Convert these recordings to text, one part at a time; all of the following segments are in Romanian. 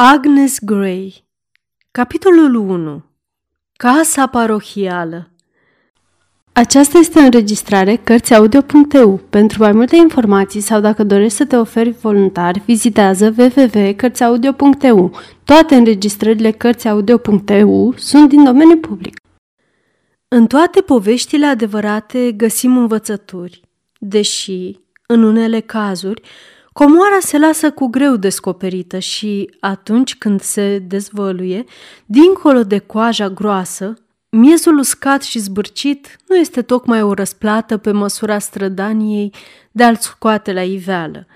Agnes Gray Capitolul 1 Casa parohială Aceasta este o înregistrare Cărțiaudio.eu. Pentru mai multe informații sau dacă dorești să te oferi voluntar, vizitează www.cărțiaudio.eu. Toate înregistrările Cărțiaudio.eu sunt din domeniu public. În toate poveștile adevărate găsim învățături, deși, în unele cazuri, Comoara se lasă cu greu descoperită și, atunci când se dezvăluie, dincolo de coaja groasă, miezul uscat și zbârcit nu este tocmai o răsplată pe măsura strădaniei de a-l scoate la iveală.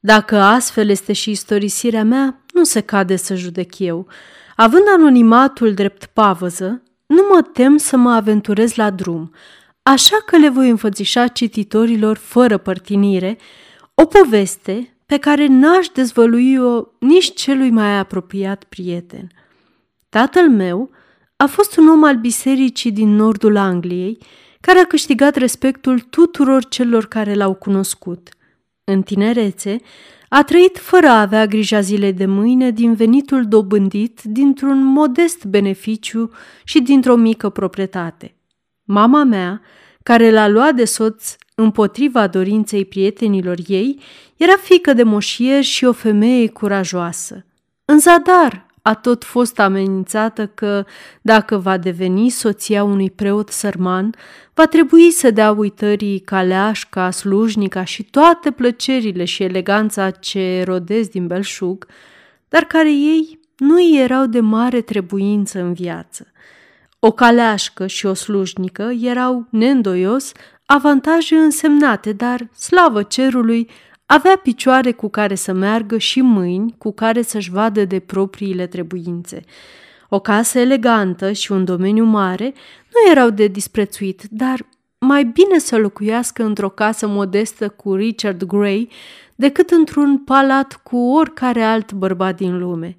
Dacă astfel este și istorisirea mea, nu se cade să judec eu. Având anonimatul drept pavăză, nu mă tem să mă aventurez la drum, așa că le voi înfățișa cititorilor fără părtinire, o poveste pe care n-aș dezvălui-o nici celui mai apropiat prieten. Tatăl meu a fost un om al bisericii din nordul Angliei, care a câștigat respectul tuturor celor care l-au cunoscut. În tinerețe, a trăit fără a avea grija zilei de mâine din venitul dobândit dintr-un modest beneficiu și dintr-o mică proprietate. Mama mea, care l-a luat de soț împotriva dorinței prietenilor ei, era fică de moșier și o femeie curajoasă. În zadar a tot fost amenințată că, dacă va deveni soția unui preot sărman, va trebui să dea uitării caleașca, slujnica și toate plăcerile și eleganța ce rodez din belșug, dar care ei nu îi erau de mare trebuință în viață. O caleașcă și o slujnică erau, neîndoios, avantaje însemnate, dar, slavă cerului, avea picioare cu care să meargă și mâini cu care să-și vadă de propriile trebuințe. O casă elegantă și un domeniu mare nu erau de disprețuit, dar mai bine să locuiască într-o casă modestă cu Richard Gray decât într-un palat cu oricare alt bărbat din lume.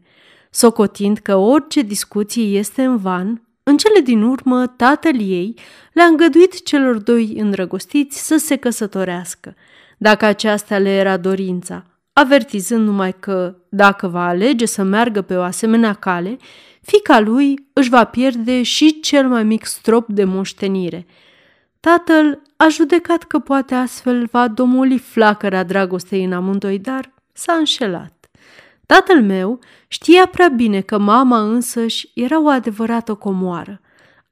Socotind că orice discuție este în van, în cele din urmă, tatăl ei le-a îngăduit celor doi îndrăgostiți să se căsătorească, dacă aceasta le era dorința, avertizând numai că, dacă va alege să meargă pe o asemenea cale, fica lui își va pierde și cel mai mic strop de moștenire. Tatăl a judecat că poate astfel va domoli flacăra dragostei în amândoi, dar s-a înșelat. Tatăl meu știa prea bine că mama însăși era o adevărată comoară,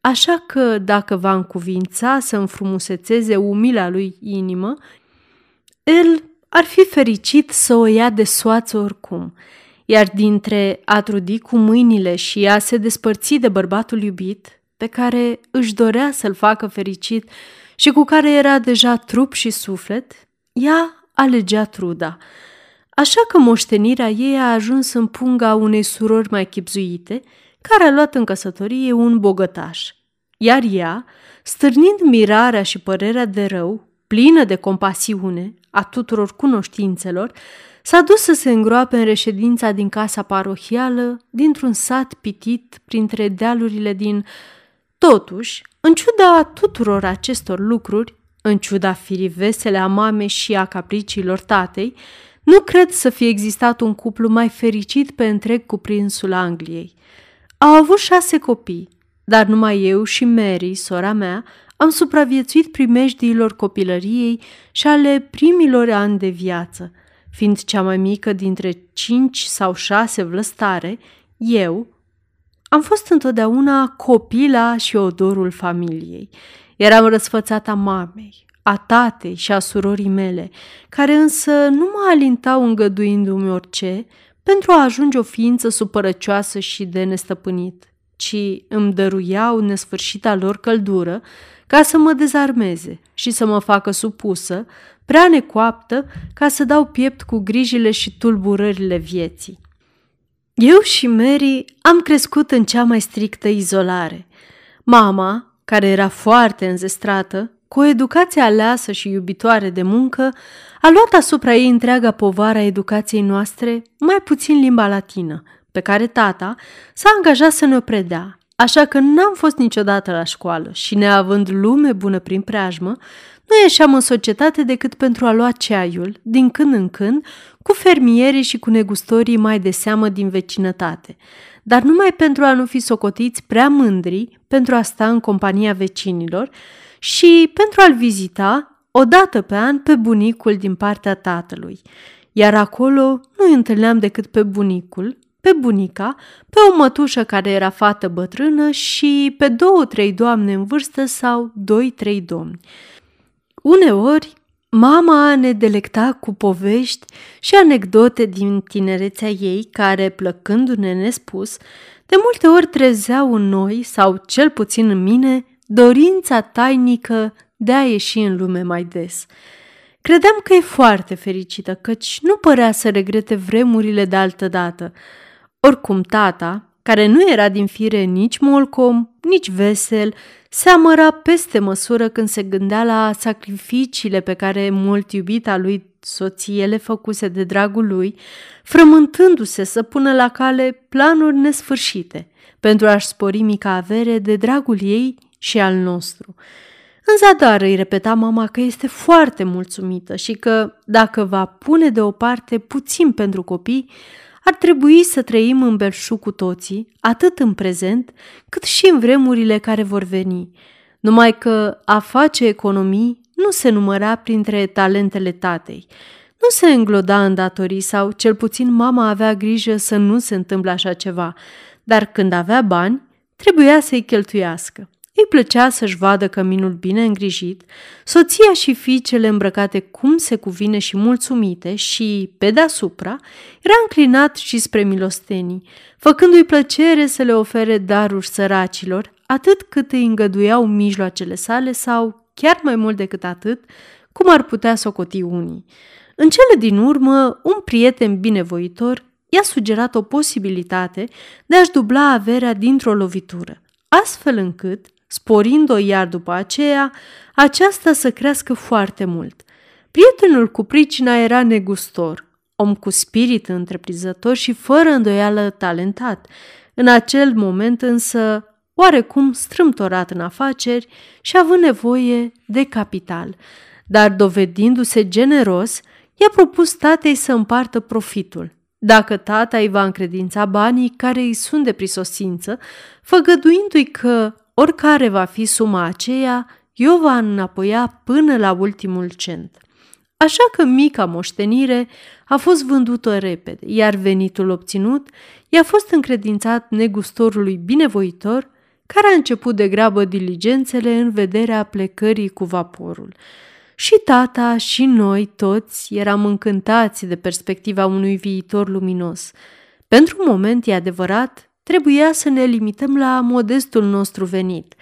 așa că dacă va încuvința să înfrumusețeze umila lui inimă, el ar fi fericit să o ia de soață oricum, iar dintre a trudi cu mâinile și a se despărți de bărbatul iubit, pe care își dorea să-l facă fericit și cu care era deja trup și suflet, ea alegea truda – așa că moștenirea ei a ajuns în punga unei surori mai chipzuite, care a luat în căsătorie un bogătaș. Iar ea, stârnind mirarea și părerea de rău, plină de compasiune a tuturor cunoștințelor, s-a dus să se îngroape în reședința din casa parohială, dintr-un sat pitit printre dealurile din... Totuși, în ciuda tuturor acestor lucruri, în ciuda firii vesele a mamei și a capriciilor tatei, nu cred să fie existat un cuplu mai fericit pe întreg cuprinsul Angliei. Au avut șase copii, dar numai eu și Mary, sora mea, am supraviețuit primejdiilor copilăriei și ale primilor ani de viață. Fiind cea mai mică dintre cinci sau șase vlăstare, eu am fost întotdeauna copila și odorul familiei. Eram răsfățata mamei, a tatei și a surorii mele, care însă nu mă alintau îngăduindu-mi orice pentru a ajunge o ființă supărăcioasă și de nestăpânit, ci îmi dăruiau nesfârșita lor căldură ca să mă dezarmeze și să mă facă supusă, prea necoaptă ca să dau piept cu grijile și tulburările vieții. Eu și Mary am crescut în cea mai strictă izolare. Mama, care era foarte înzestrată, cu o educație aleasă și iubitoare de muncă, a luat asupra ei întreaga povară a educației noastre, mai puțin limba latină, pe care tata s-a angajat să ne-o predea, așa că n-am fost niciodată la școală și neavând lume bună prin preajmă, nu ieșeam în societate decât pentru a lua ceaiul, din când în când, cu fermierii și cu negustorii mai de seamă din vecinătate, dar numai pentru a nu fi socotiți prea mândri pentru a sta în compania vecinilor și pentru a-l vizita o dată pe an pe bunicul din partea tatălui. Iar acolo nu îi întâlneam decât pe bunicul, pe bunica, pe o mătușă care era fată bătrână și pe două-trei doamne în vârstă sau doi-trei domni. Uneori, mama ne delecta cu povești și anecdote din tinerețea ei care, plăcându-ne nespus, de multe ori trezeau în noi, sau cel puțin în mine, dorința tainică de a ieși în lume mai des. Credeam că e foarte fericită, căci nu părea să regrete vremurile de altă dată. Oricum, tata, care nu era din fire nici molcom, nici vesel, se amăra peste măsură când se gândea la sacrificiile pe care mult iubita lui soție le făcuse de dragul lui, frământându-se să pună la cale planuri nesfârșite pentru a-și spori mica avere de dragul ei și al nostru. În zadar îi repeta mama că este foarte mulțumită și că, dacă va pune deoparte puțin pentru copii, ar trebui să trăim în belșug cu toții, atât în prezent, cât și în vremurile care vor veni. Numai că a face economii nu se număra printre talentele tatei. Nu se îngloda în datorii sau, cel puțin, mama avea grijă să nu se întâmple așa ceva, dar când avea bani, trebuia să-i cheltuiască. Îi plăcea să-și vadă căminul bine îngrijit, soția și fiicele îmbrăcate cum se cuvine și mulțumite și, pe deasupra, era înclinat și spre milostenii, făcându-i plăcere să le ofere daruri săracilor, atât cât îi îngăduiau mijloacele sale sau, chiar mai mult decât atât, cum ar putea socoti unii. În cele din urmă, un prieten binevoitor i-a sugerat o posibilitate de a-și dubla averea dintr-o lovitură, astfel încât sporind-o iar după aceea, aceasta să crească foarte mult. Prietenul cu pricina era negustor, om cu spirit întreprinzător și fără îndoială talentat, în acel moment însă oarecum strâmtorat în afaceri și având nevoie de capital. Dar dovedindu-se generos, i-a propus tatei să împartă profitul. Dacă tata îi va încredința banii care îi sunt de prisosință, făgăduindu-i că Oricare va fi suma aceea, eu va înapoia până la ultimul cent. Așa că mica moștenire a fost vândută repede, iar venitul obținut i-a fost încredințat negustorului binevoitor, care a început de grabă diligențele în vederea plecării cu vaporul. Și tata și noi toți eram încântați de perspectiva unui viitor luminos. Pentru un moment, e adevărat, trebuia să ne limităm la modestul nostru venit,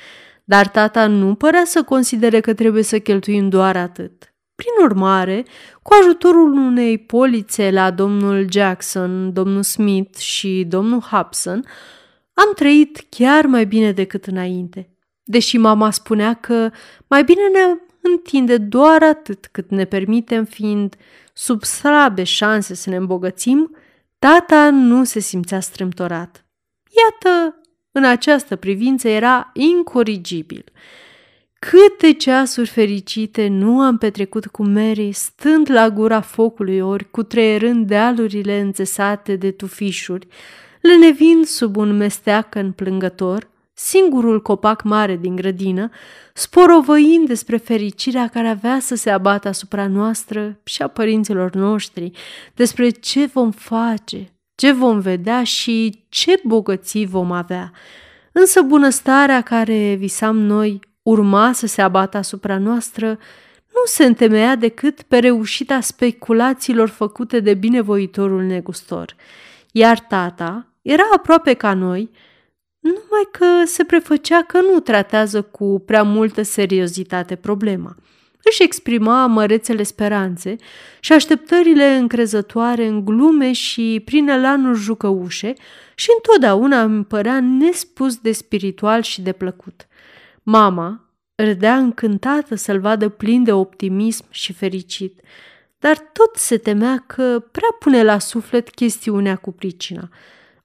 dar tata nu părea să considere că trebuie să cheltuim doar atât. Prin urmare, cu ajutorul unei polițe la domnul Jackson, domnul Smith și domnul Hobson, am trăit chiar mai bine decât înainte. Deși mama spunea că mai bine ne întinde doar atât cât ne permitem, fiind sub slabe șanse să ne îmbogățim, tata nu se simțea strâmtorat. Iată, în această privință era incorrigibil. Câte ceasuri fericite nu am petrecut cu Mary stând la gura focului ori cu treierând dealurile înțesate de tufișuri, lenevind sub un mesteac plângător, singurul copac mare din grădină, sporovăind despre fericirea care avea să se abată asupra noastră și a părinților noștri, despre ce vom face, ce vom vedea și ce bogății vom avea. Însă bunăstarea care visam noi urma să se abată asupra noastră nu se întemeia decât pe reușita speculațiilor făcute de binevoitorul negustor. Iar tata era aproape ca noi, numai că se prefăcea că nu tratează cu prea multă seriozitate problema – își exprima mărețele speranțe și așteptările încrezătoare în glume și prin elanuri jucăușe și întotdeauna îmi părea nespus de spiritual și de plăcut. Mama râdea încântată să-l vadă plin de optimism și fericit, dar tot se temea că prea pune la suflet chestiunea cu pricina.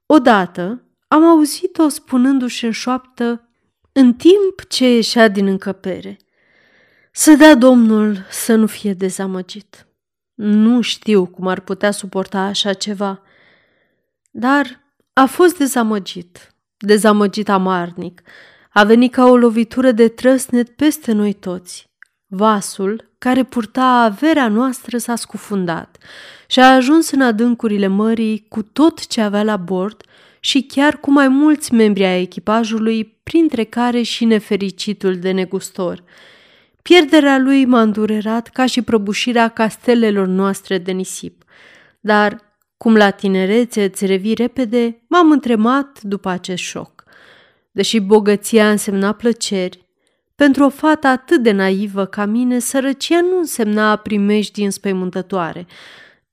Odată am auzit-o spunându-și în șoaptă în timp ce ieșea din încăpere. Să dea Domnul să nu fie dezamăgit. Nu știu cum ar putea suporta așa ceva, dar a fost dezamăgit, dezamăgit amarnic. A venit ca o lovitură de trăsnet peste noi toți. Vasul, care purta averea noastră, s-a scufundat și a ajuns în adâncurile mării cu tot ce avea la bord și chiar cu mai mulți membri ai echipajului, printre care și nefericitul de negustor. Pierderea lui m-a îndurerat ca și prăbușirea castelelor noastre de nisip. Dar, cum la tinerețe îți revii repede, m-am întremat după acest șoc. Deși bogăția însemna plăceri, pentru o fată atât de naivă ca mine, sărăcia nu însemna primești înspăimântătoare.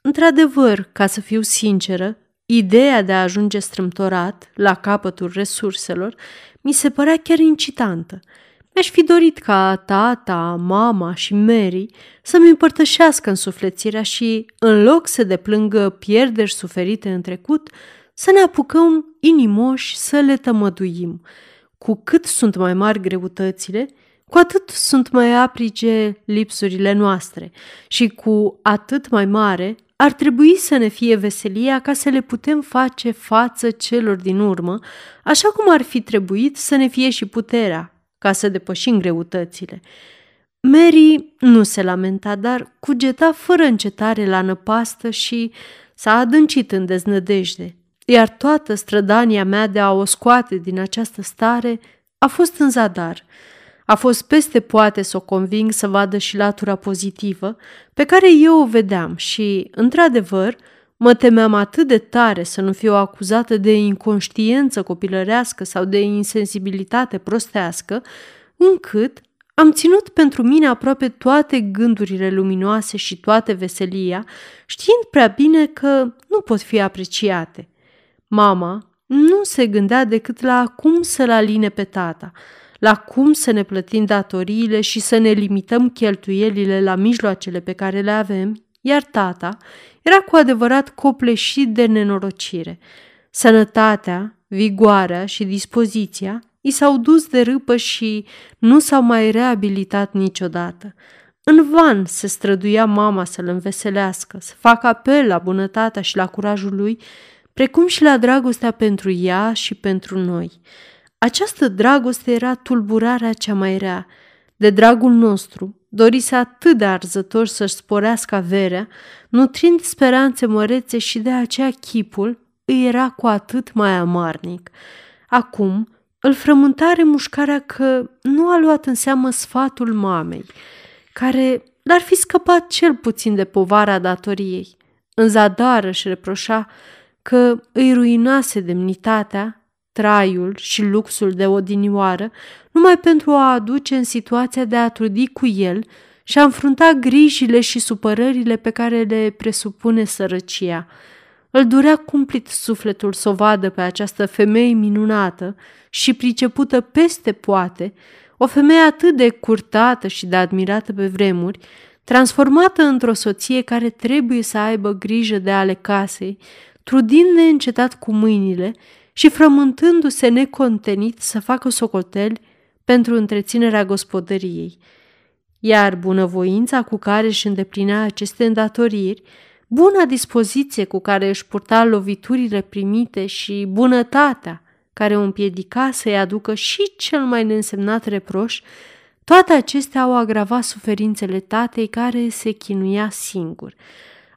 Într-adevăr, ca să fiu sinceră, ideea de a ajunge strâmtorat la capătul resurselor mi se părea chiar incitantă. Mi-aș fi dorit ca tata, mama și Mary să-mi împărtășească însuflețirea și, în loc să deplângă pierderi suferite în trecut, să ne apucăm inimoși să le tămăduim. Cu cât sunt mai mari greutățile, cu atât sunt mai aprige lipsurile noastre și cu atât mai mare ar trebui să ne fie veselia ca să le putem face față celor din urmă, așa cum ar fi trebuit să ne fie și puterea ca să depășim greutățile. Mary nu se lamenta, dar cugeta fără încetare la năpastă și s-a adâncit în deznădejde, iar toată strădania mea de a o scoate din această stare a fost în zadar. A fost peste poate să o conving să vadă și latura pozitivă, pe care eu o vedeam și, într-adevăr, mă temeam atât de tare să nu fiu acuzată de inconștiență copilărească sau de insensibilitate prostească, încât am ținut pentru mine aproape toate gândurile luminoase și toate veselia, știind prea bine că nu pot fi apreciate. Mama nu se gândea decât la cum să-l aline pe tata, la cum să ne plătim datoriile și să ne limităm cheltuielile la mijloacele pe care le avem, iar tata era cu adevărat copleșit de nenorocire. Sănătatea, vigoarea și dispoziția i s-au dus de râpă și nu s-au mai reabilitat niciodată. În van se străduia mama să-l înveselească, să facă apel la bunătatea și la curajul lui, precum și la dragostea pentru ea și pentru noi. Această dragoste era tulburarea cea mai rea. De dragul nostru, dorise atât de arzător să-și sporească averea, nutrind speranțe mărețe și de aceea chipul îi era cu atât mai amarnic. Acum îl frământare mușcarea că nu a luat în seamă sfatul mamei, care l-ar fi scăpat cel puțin de povara datoriei. În zadar își reproșa că îi ruinase demnitatea traiul și luxul de odinioară numai pentru a aduce în situația de a trudi cu el și a înfrunta grijile și supărările pe care le presupune sărăcia. Îl durea cumplit sufletul să o vadă pe această femeie minunată și pricepută peste poate, o femeie atât de curtată și de admirată pe vremuri, transformată într-o soție care trebuie să aibă grijă de ale casei, trudind neîncetat cu mâinile și frământându-se necontenit să facă socoteli pentru întreținerea gospodăriei. Iar bunăvoința cu care își îndeplinea aceste îndatoriri, buna dispoziție cu care își purta loviturile primite și bunătatea care o împiedica să-i aducă și cel mai neînsemnat reproș, toate acestea au agravat suferințele tatei care se chinuia singur.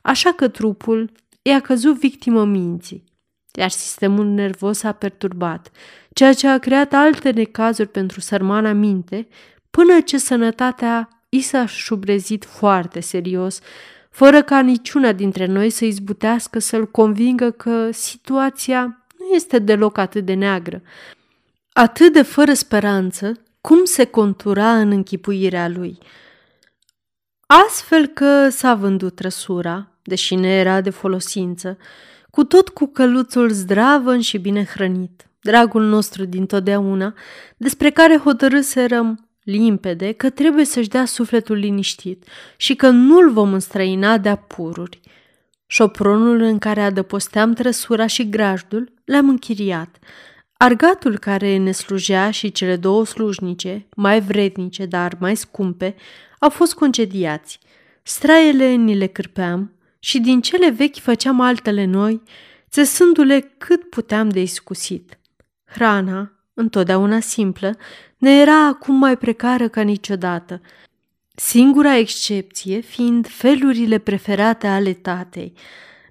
Așa că trupul i-a căzut victimă minții iar sistemul nervos a perturbat, ceea ce a creat alte necazuri pentru sărmana minte, până ce sănătatea i s-a șubrezit foarte serios, fără ca niciuna dintre noi să izbutească să-l convingă că situația nu este deloc atât de neagră, atât de fără speranță, cum se contura în închipuirea lui. Astfel că s-a vândut trăsura, deși ne era de folosință, cu tot cu căluțul zdravăn și bine hrănit, dragul nostru dintotdeauna, despre care hotărâserăm limpede că trebuie să-și dea sufletul liniștit și că nu-l vom înstrăina de apururi. Șopronul în care adăposteam trăsura și grajdul le-am închiriat. Argatul care ne slujea și cele două slujnice, mai vrednice, dar mai scumpe, au fost concediați. Straiele ni le cârpeam și din cele vechi făceam altele noi, țesându-le cât puteam de iscusit. Hrana, întotdeauna simplă, ne era acum mai precară ca niciodată, singura excepție fiind felurile preferate ale tatei.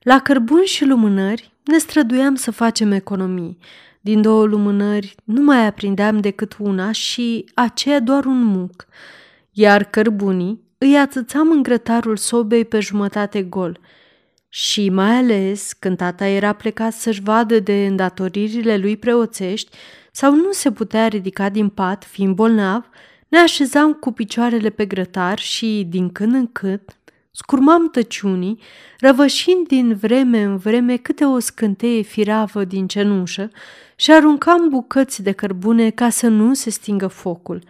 La cărbuni și lumânări ne străduiam să facem economii. Din două lumânări nu mai aprindeam decât una și aceea doar un muc, iar cărbunii îi atâțam în grătarul sobei pe jumătate gol. Și mai ales când tata era plecat să-și vadă de îndatoririle lui preoțești sau nu se putea ridica din pat, fiind bolnav, ne așezam cu picioarele pe grătar și, din când în când, scurmam tăciunii, răvășind din vreme în vreme câte o scânteie firavă din cenușă și aruncam bucăți de cărbune ca să nu se stingă focul.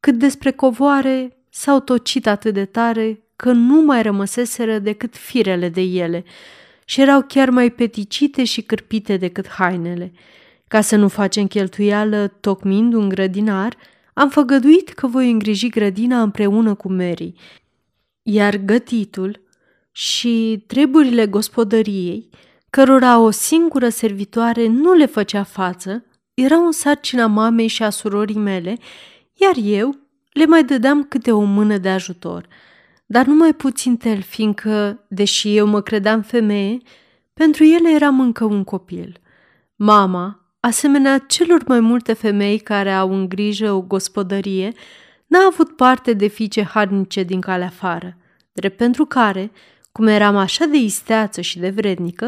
Cât despre covoare, s-au tocit atât de tare că nu mai rămăseseră decât firele de ele și erau chiar mai peticite și cârpite decât hainele. Ca să nu facem cheltuială tocmind un grădinar, am făgăduit că voi îngriji grădina împreună cu Mary, iar gătitul și treburile gospodăriei, cărora o singură servitoare nu le făcea față, erau în sarcina mamei și a surorii mele, iar eu le mai dădeam câte o mână de ajutor, dar numai puțin tel, fiindcă, deși eu mă credeam femeie, pentru ele eram încă un copil. Mama, asemenea celor mai multe femei care au în grijă o gospodărie, n-a avut parte de fiice harnice din calea afară, drept pentru care, cum eram așa de isteață și de vrednică,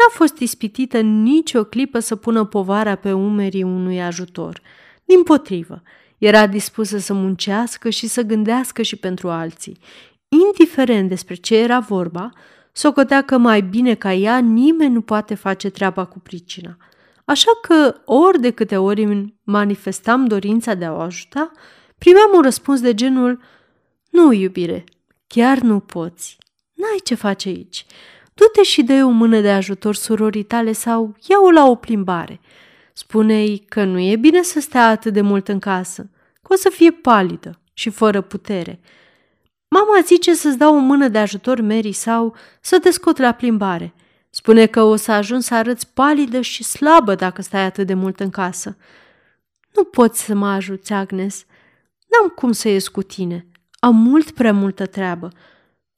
n-a fost ispitită nicio clipă să pună povara pe umerii unui ajutor. Din potrivă, era dispusă să muncească și să gândească și pentru alții. Indiferent despre ce era vorba, socotea că mai bine ca ea nimeni nu poate face treaba cu pricina. Așa că ori de câte ori manifestam dorința de a o ajuta, primeam un răspuns de genul Nu, iubire, chiar nu poți. N-ai ce face aici. Du-te și dă o mână de ajutor surorii tale sau ia-o la o plimbare. Spune-i că nu e bine să stea atât de mult în casă, că o să fie palidă și fără putere. Mama zice să-ți dau o mână de ajutor, Mary, sau să te scot la plimbare. Spune că o să ajungi să arăți palidă și slabă dacă stai atât de mult în casă. Nu poți să mă ajuți, Agnes. N-am cum să ies cu tine. Am mult prea multă treabă.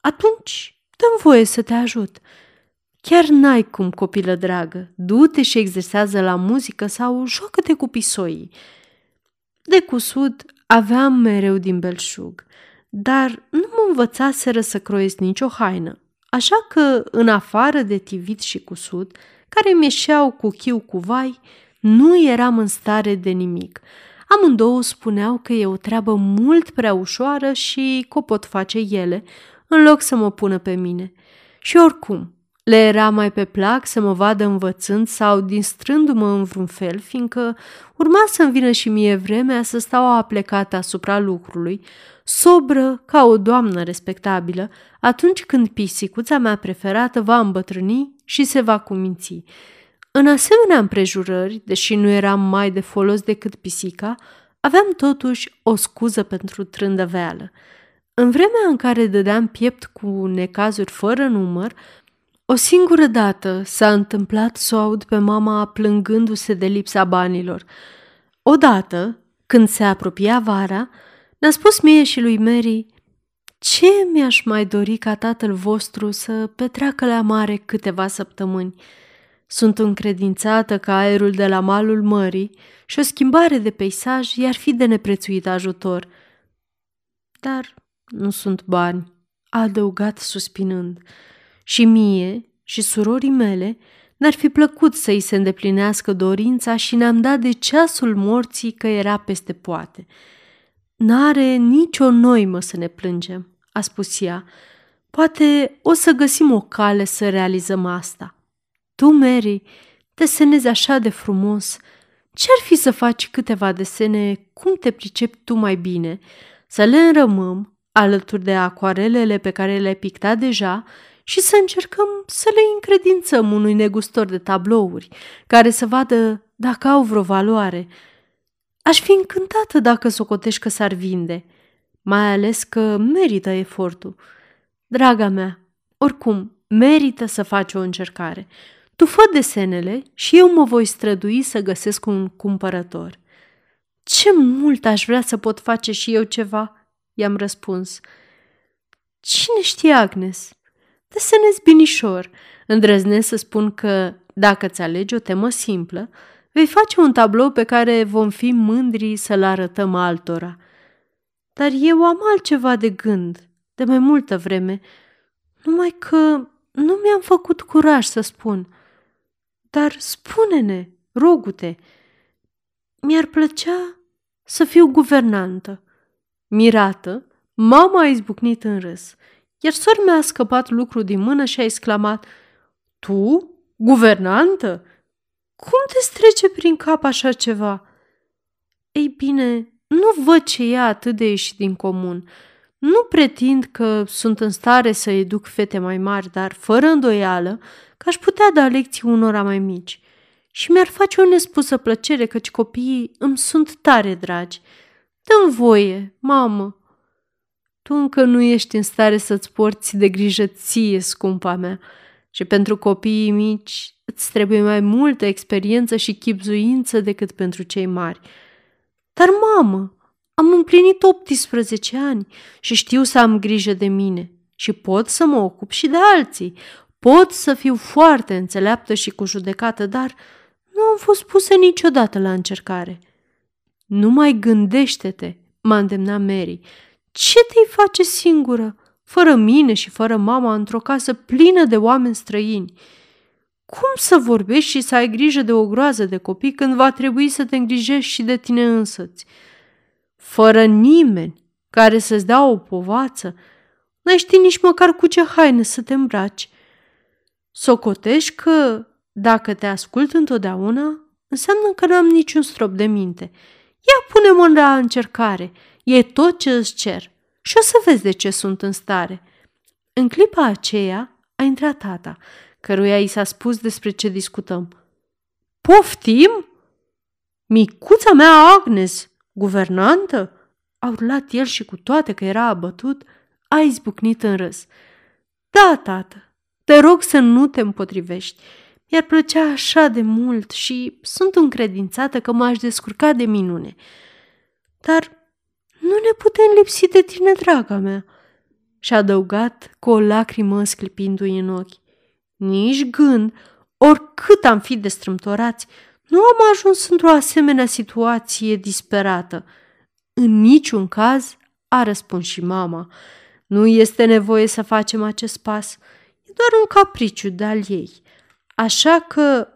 Atunci dă voie să te ajut. Chiar n-ai cum, copilă dragă. Du-te și exersează la muzică sau joacă-te cu pisoii. De cusut aveam mereu din belșug, dar nu mă învățaseră să croiesc nicio haină, așa că, în afară de tivit și cusut, care mi ieșeau cu chiu cu vai, nu eram în stare de nimic. Amândouă spuneau că e o treabă mult prea ușoară și că o pot face ele, în loc să mă pună pe mine. Și oricum, le era mai pe plac să mă vadă învățând sau distrându-mă în vreun fel, fiindcă urma să-mi vină și mie vremea să stau aplecată asupra lucrului, sobră ca o doamnă respectabilă, atunci când pisicuța mea preferată va îmbătrâni și se va cuminți. În asemenea împrejurări, deși nu eram mai de folos decât pisica, aveam totuși o scuză pentru trândăveală. În vremea în care dădeam piept cu necazuri fără număr, o singură dată s-a întâmplat să o aud pe mama plângându-se de lipsa banilor. Odată, când se apropia vara, ne-a spus mie și lui Mary ce mi-aș mai dori ca tatăl vostru să petreacă la mare câteva săptămâni. Sunt încredințată că aerul de la malul mării și o schimbare de peisaj i-ar fi de neprețuit ajutor. Dar nu sunt bani, a adăugat suspinând și mie și surorii mele ne-ar fi plăcut să-i se îndeplinească dorința și ne-am dat de ceasul morții că era peste poate. N-are nicio noimă să ne plângem, a spus ea. Poate o să găsim o cale să realizăm asta. Tu, Mary, desenezi așa de frumos. Ce-ar fi să faci câteva desene cum te pricepi tu mai bine, să le înrămăm alături de acoarelele pe care le-ai pictat deja și să încercăm să le încredințăm unui negustor de tablouri, care să vadă dacă au vreo valoare. Aș fi încântată dacă socotești că s-ar vinde, mai ales că merită efortul. Draga mea, oricum, merită să faci o încercare. Tu fă desenele și eu mă voi strădui să găsesc un cumpărător. Ce mult aș vrea să pot face și eu ceva, i-am răspuns. Cine știe, Agnes? Desenez binișor. Îndrăznesc să spun că, dacă ți alegi o temă simplă, vei face un tablou pe care vom fi mândri să-l arătăm altora. Dar eu am altceva de gând, de mai multă vreme, numai că nu mi-am făcut curaj să spun. Dar spune-ne, rogute, mi-ar plăcea să fiu guvernantă. Mirată, mama a izbucnit în râs, iar sor mea a scăpat lucru din mână și a exclamat Tu? Guvernantă? Cum te strece prin cap așa ceva? Ei bine, nu văd ce e atât de ieșit din comun. Nu pretind că sunt în stare să educ fete mai mari, dar fără îndoială că aș putea da lecții unora mai mici. Și mi-ar face o nespusă plăcere căci copiii îmi sunt tare dragi. Dă-mi voie, mamă. Tu încă nu ești în stare să-ți porți de grijă ție, scumpa mea, și pentru copiii mici îți trebuie mai multă experiență și chipzuință decât pentru cei mari. Dar, mamă, am împlinit 18 ani și știu să am grijă de mine și pot să mă ocup și de alții. Pot să fiu foarte înțeleaptă și cu judecată, dar nu am fost pusă niciodată la încercare. Nu mai gândește-te, m-a îndemnat Mary. Ce te-i face singură, fără mine și fără mama, într-o casă plină de oameni străini? Cum să vorbești și să ai grijă de o groază de copii când va trebui să te îngrijești și de tine însăți? Fără nimeni care să-ți dea o povață, n-ai ști nici măcar cu ce haine să te îmbraci. Socotești că, dacă te ascult întotdeauna, înseamnă că n-am niciun strop de minte. Ia pune-mă la încercare, e tot ce îți cer și o să vezi de ce sunt în stare. În clipa aceea a intrat tata, căruia i s-a spus despre ce discutăm. Poftim? Micuța mea Agnes, guvernantă? A urlat el și cu toate că era abătut, a izbucnit în râs. Da, tată, te rog să nu te împotrivești. Mi-ar plăcea așa de mult și sunt încredințată că m-aș descurca de minune. Dar nu ne putem lipsi de tine, draga mea, și-a adăugat cu o lacrimă sclipindu-i în ochi. Nici gând, oricât am fi destrâmtorați, nu am ajuns într-o asemenea situație disperată. În niciun caz, a răspuns și mama, nu este nevoie să facem acest pas, e doar un capriciu de-al ei. Așa că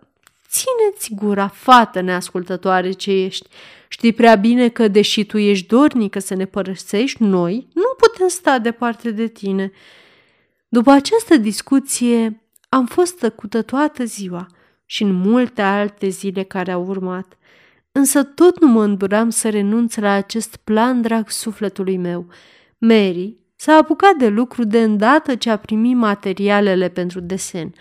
țineți gura, fată neascultătoare ce ești. Știi prea bine că, deși tu ești dornică să ne părăsești, noi nu putem sta departe de tine. După această discuție, am fost tăcută toată ziua și în multe alte zile care au urmat, însă tot nu mă înduram să renunț la acest plan drag sufletului meu. Mary s-a apucat de lucru de îndată ce a primit materialele pentru desen,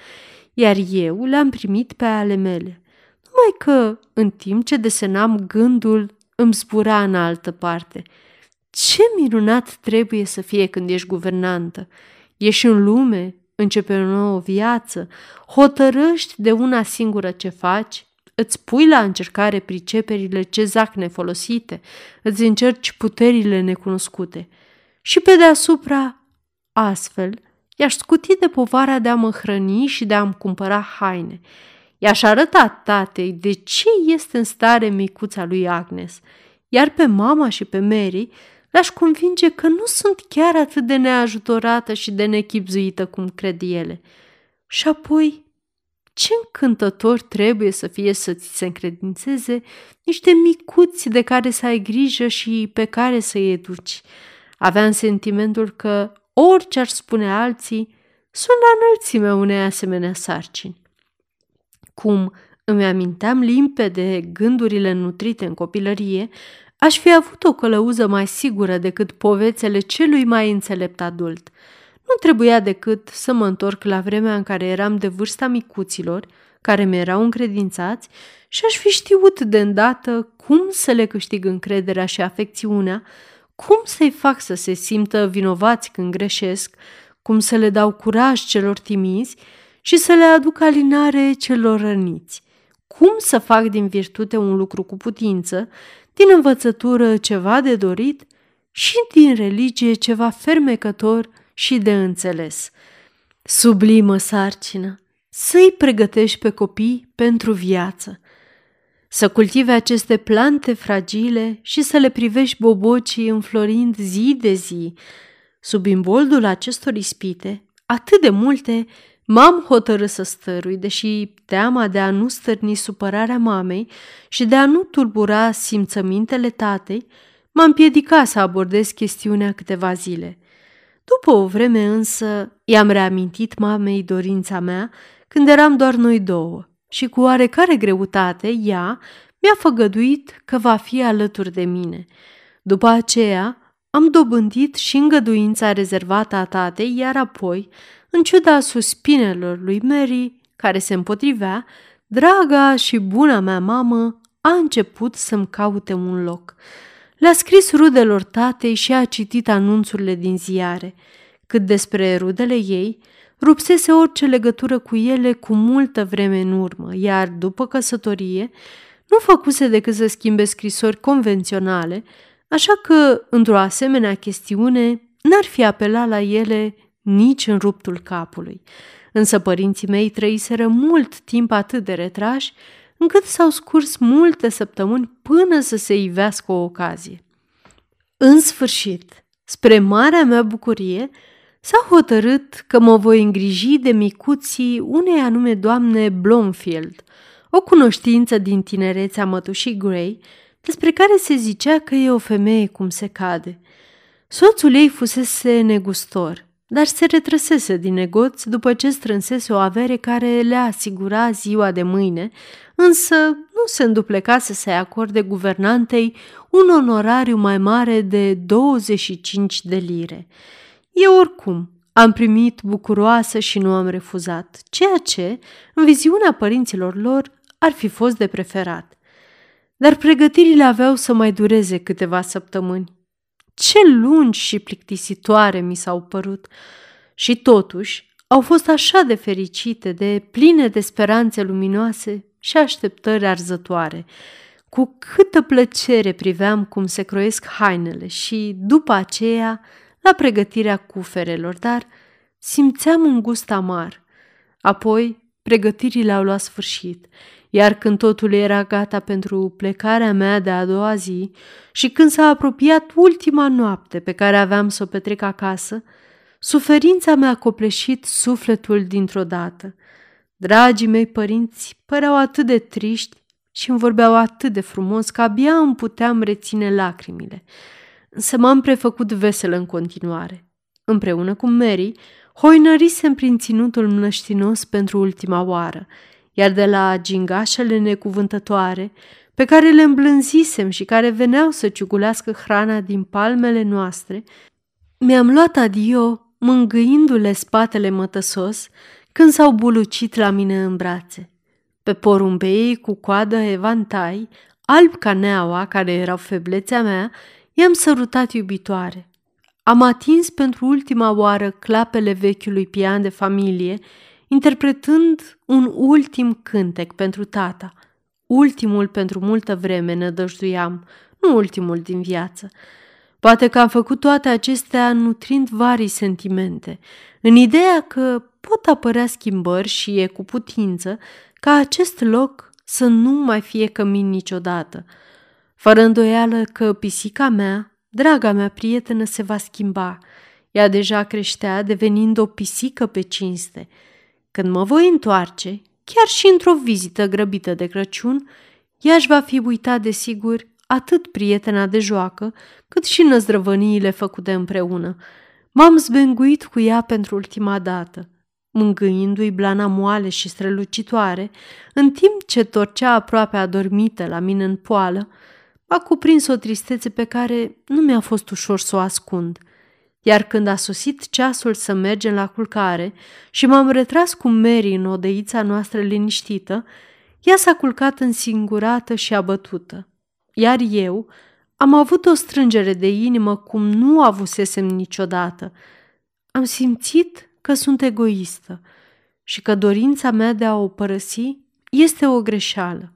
iar eu le-am primit pe ale mele. Numai că, în timp ce desenam, gândul îmi zbura în altă parte. Ce minunat trebuie să fie când ești guvernantă! Ești în lume, începe o nouă viață, hotărăști de una singură ce faci, îți pui la încercare priceperile ce zac nefolosite, îți încerci puterile necunoscute. Și pe deasupra, astfel, i-aș scuti de povara de a mă hrăni și de a-mi cumpăra haine. I-aș arăta tatei de ce este în stare micuța lui Agnes, iar pe mama și pe Mary le-aș convinge că nu sunt chiar atât de neajutorată și de nechipzuită cum cred ele. Și apoi, ce încântător trebuie să fie să ți se încredințeze niște micuți de care să ai grijă și pe care să-i educi. Aveam sentimentul că orice ar spune alții, sunt la înălțimea unei asemenea sarcini. Cum îmi aminteam limpede gândurile nutrite în copilărie, Aș fi avut o călăuză mai sigură decât povețele celui mai înțelept adult. Nu trebuia decât să mă întorc la vremea în care eram de vârsta micuților, care mi erau încredințați și aș fi știut de îndată cum să le câștig încrederea și afecțiunea, cum să-i fac să se simtă vinovați când greșesc, cum să le dau curaj celor timizi și să le aduc alinare celor răniți, cum să fac din virtute un lucru cu putință, din învățătură ceva de dorit și din religie ceva fermecător și de înțeles. Sublimă sarcină, să-i pregătești pe copii pentru viață, să cultive aceste plante fragile și să le privești bobocii înflorind zi de zi. Sub imboldul acestor ispite, atât de multe, m-am hotărât să stărui, deși teama de a nu stârni supărarea mamei și de a nu tulbura simțămintele tatei m-a împiedicat să abordez chestiunea câteva zile. După o vreme însă, i-am reamintit mamei dorința mea când eram doar noi două și cu oarecare greutate ea mi-a făgăduit că va fi alături de mine. După aceea, am dobândit și îngăduința rezervată a tatei, iar apoi, în ciuda suspinelor lui Mary, care se împotrivea, draga și buna mea mamă a început să-mi caute un loc. Le-a scris rudelor tatei și a citit anunțurile din ziare. Cât despre rudele ei, rupsese orice legătură cu ele cu multă vreme în urmă, iar după căsătorie nu făcuse decât să schimbe scrisori convenționale, așa că, într-o asemenea chestiune, n-ar fi apelat la ele nici în ruptul capului. Însă părinții mei trăiseră mult timp atât de retrași, încât s-au scurs multe săptămâni până să se ivească o ocazie. În sfârșit, spre marea mea bucurie, s-a hotărât că mă voi îngriji de micuții unei anume doamne Blomfield, o cunoștință din tinerețea mătușii Gray, despre care se zicea că e o femeie cum se cade. Soțul ei fusese negustor, dar se retrăsese din negoț după ce strânsese o avere care le asigura ziua de mâine, însă nu se înduplecase să-i acorde guvernantei un onorariu mai mare de 25 de lire. Eu oricum am primit bucuroasă și nu am refuzat, ceea ce, în viziunea părinților lor, ar fi fost de preferat. Dar pregătirile aveau să mai dureze câteva săptămâni. Ce lungi și plictisitoare mi s-au părut! Și totuși au fost așa de fericite, de pline de speranțe luminoase și așteptări arzătoare. Cu câtă plăcere priveam cum se croiesc hainele și, după aceea, la pregătirea cuferelor, dar simțeam un gust amar. Apoi, pregătirile au luat sfârșit, iar când totul era gata pentru plecarea mea de a doua zi și când s-a apropiat ultima noapte pe care aveam să o petrec acasă, suferința mi-a copleșit sufletul dintr-o dată. Dragii mei părinți păreau atât de triști și îmi vorbeau atât de frumos că abia îmi puteam reține lacrimile. Însă m-am prefăcut veselă în continuare. Împreună cu Mary, hoinărisem prin ținutul mlăștinos pentru ultima oară, iar de la gingașele necuvântătoare, pe care le îmblânzisem și care veneau să ciugulească hrana din palmele noastre, mi-am luat adio mângâindu-le spatele mătăsos când s-au bulucit la mine în brațe. Pe porumbei cu coadă evantai, alb ca neaua, care erau feblețea mea, i-am sărutat iubitoare. Am atins pentru ultima oară clapele vechiului pian de familie, interpretând un ultim cântec pentru tata. Ultimul pentru multă vreme nădăjduiam, nu ultimul din viață. Poate că am făcut toate acestea nutrind varii sentimente, în ideea că pot apărea schimbări și e cu putință ca acest loc să nu mai fie cămin niciodată. Fără îndoială că pisica mea, draga mea prietenă, se va schimba. Ea deja creștea, devenind o pisică pe cinste. Când mă voi întoarce, chiar și într-o vizită grăbită de Crăciun, ea își va fi uitat de sigur atât prietena de joacă, cât și năzdrăvăniile făcute împreună. M-am zbenguit cu ea pentru ultima dată, mângâindu-i blana moale și strălucitoare, în timp ce torcea aproape adormită la mine în poală, a cuprins o tristețe pe care nu mi-a fost ușor să o ascund. iar când a sosit ceasul să mergem la culcare și m-am retras cu Mary în odeița noastră liniștită, ea s-a culcat însingurată și abătută. Iar eu am avut o strângere de inimă cum nu avusesem niciodată. Am simțit că sunt egoistă și că dorința mea de a o părăsi este o greșeală.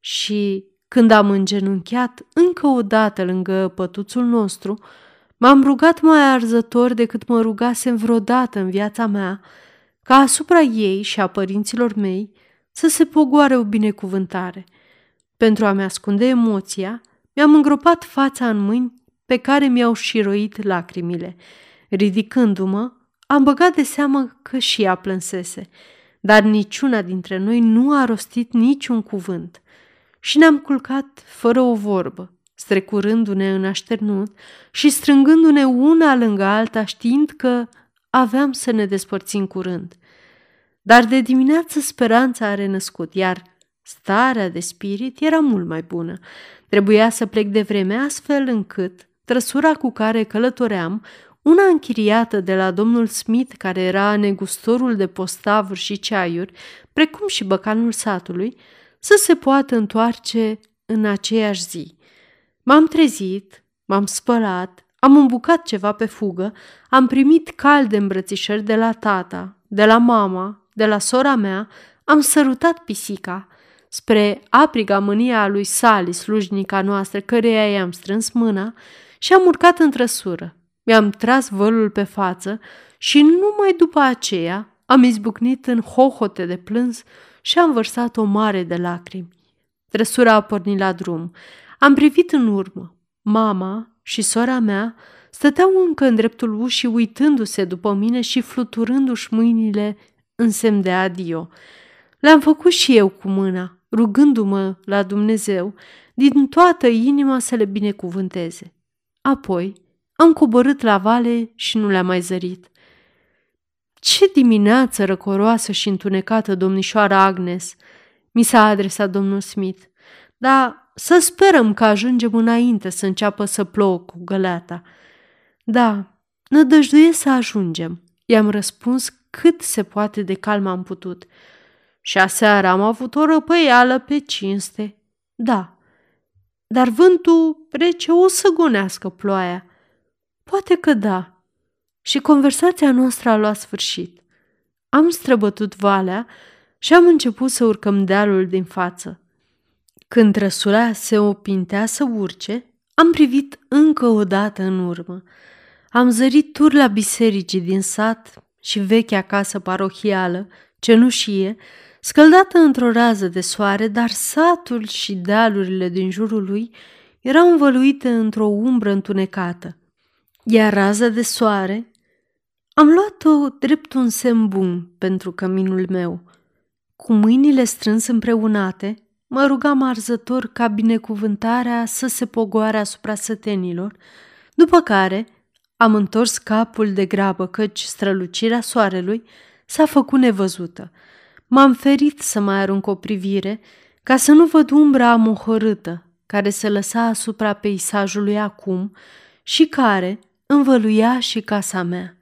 Și când am îngenunchiat încă o dată lângă pătuțul nostru, m-am rugat mai arzător decât mă rugasem vreodată în viața mea, ca asupra ei și a părinților mei să se pogoare o binecuvântare. Pentru a-mi ascunde emoția, mi-am îngropat fața în mâini pe care mi-au șiroit lacrimile. Ridicându-mă, am băgat de seamă că și ea plânsese, dar niciuna dintre noi nu a rostit niciun cuvânt. Și ne-am culcat fără o vorbă, strecurându-ne în așternut și strângându-ne una lângă alta, știind că aveam să ne despărțim curând. Dar de dimineață speranța a renăscut, iar starea de spirit era mult mai bună. Trebuia să plec de vreme astfel încât trăsura cu care călătoream, una închiriată de la domnul Smith, care era negustorul de postavuri și ceaiuri, precum și băcanul satului, să se poată întoarce în aceeași zi. M-am trezit, m-am spălat, am îmbucat ceva pe fugă, am primit calde îmbrățișări de la tata, de la mama, de la sora mea, am sărutat pisica, spre apriga mânia lui Sali, slujnica noastră, căreia i-am strâns mâna, și am urcat în trăsură. Mi-am tras vălul pe față și numai după aceea am izbucnit în hohote de plâns și am vărsat o mare de lacrimi. Trăsura a pornit la drum. Am privit în urmă. Mama și sora mea stăteau încă în dreptul ușii, uitându-se după mine și fluturându-și mâinile în semn de adio. Le-am făcut și eu cu mâna, rugându-mă la Dumnezeu din toată inima să le binecuvânteze. Apoi am coborât la vale și nu le-am mai zărit. Ce dimineață răcoroasă și întunecată, domnișoara Agnes!" mi s-a adresat domnul Smith. Dar să sperăm că ajungem înainte să înceapă să plouă cu găleata. Da, nădăjduie să ajungem, i-am răspuns cât se poate de calm am putut. Și aseară am avut o răpăială pe cinste. Da, dar vântul rece o să gonească ploaia. Poate că da, și conversația noastră a luat sfârșit. Am străbătut valea și am început să urcăm dealul din față. Când trăsura se opintea să urce, am privit încă o dată în urmă. Am zărit turla bisericii din sat și vechea casă parohială, cenușie, scăldată într-o rază de soare, dar satul și dealurile din jurul lui erau învăluite într-o umbră întunecată, iar raza de soare am luat-o drept un semn bun pentru căminul meu. Cu mâinile strâns împreunate, mă rugam arzător ca binecuvântarea să se pogoare asupra sătenilor, după care am întors capul de grabă căci strălucirea soarelui s-a făcut nevăzută. M-am ferit să mai arunc o privire ca să nu văd umbra amohorâtă care se lăsa asupra peisajului acum și care învăluia și casa mea.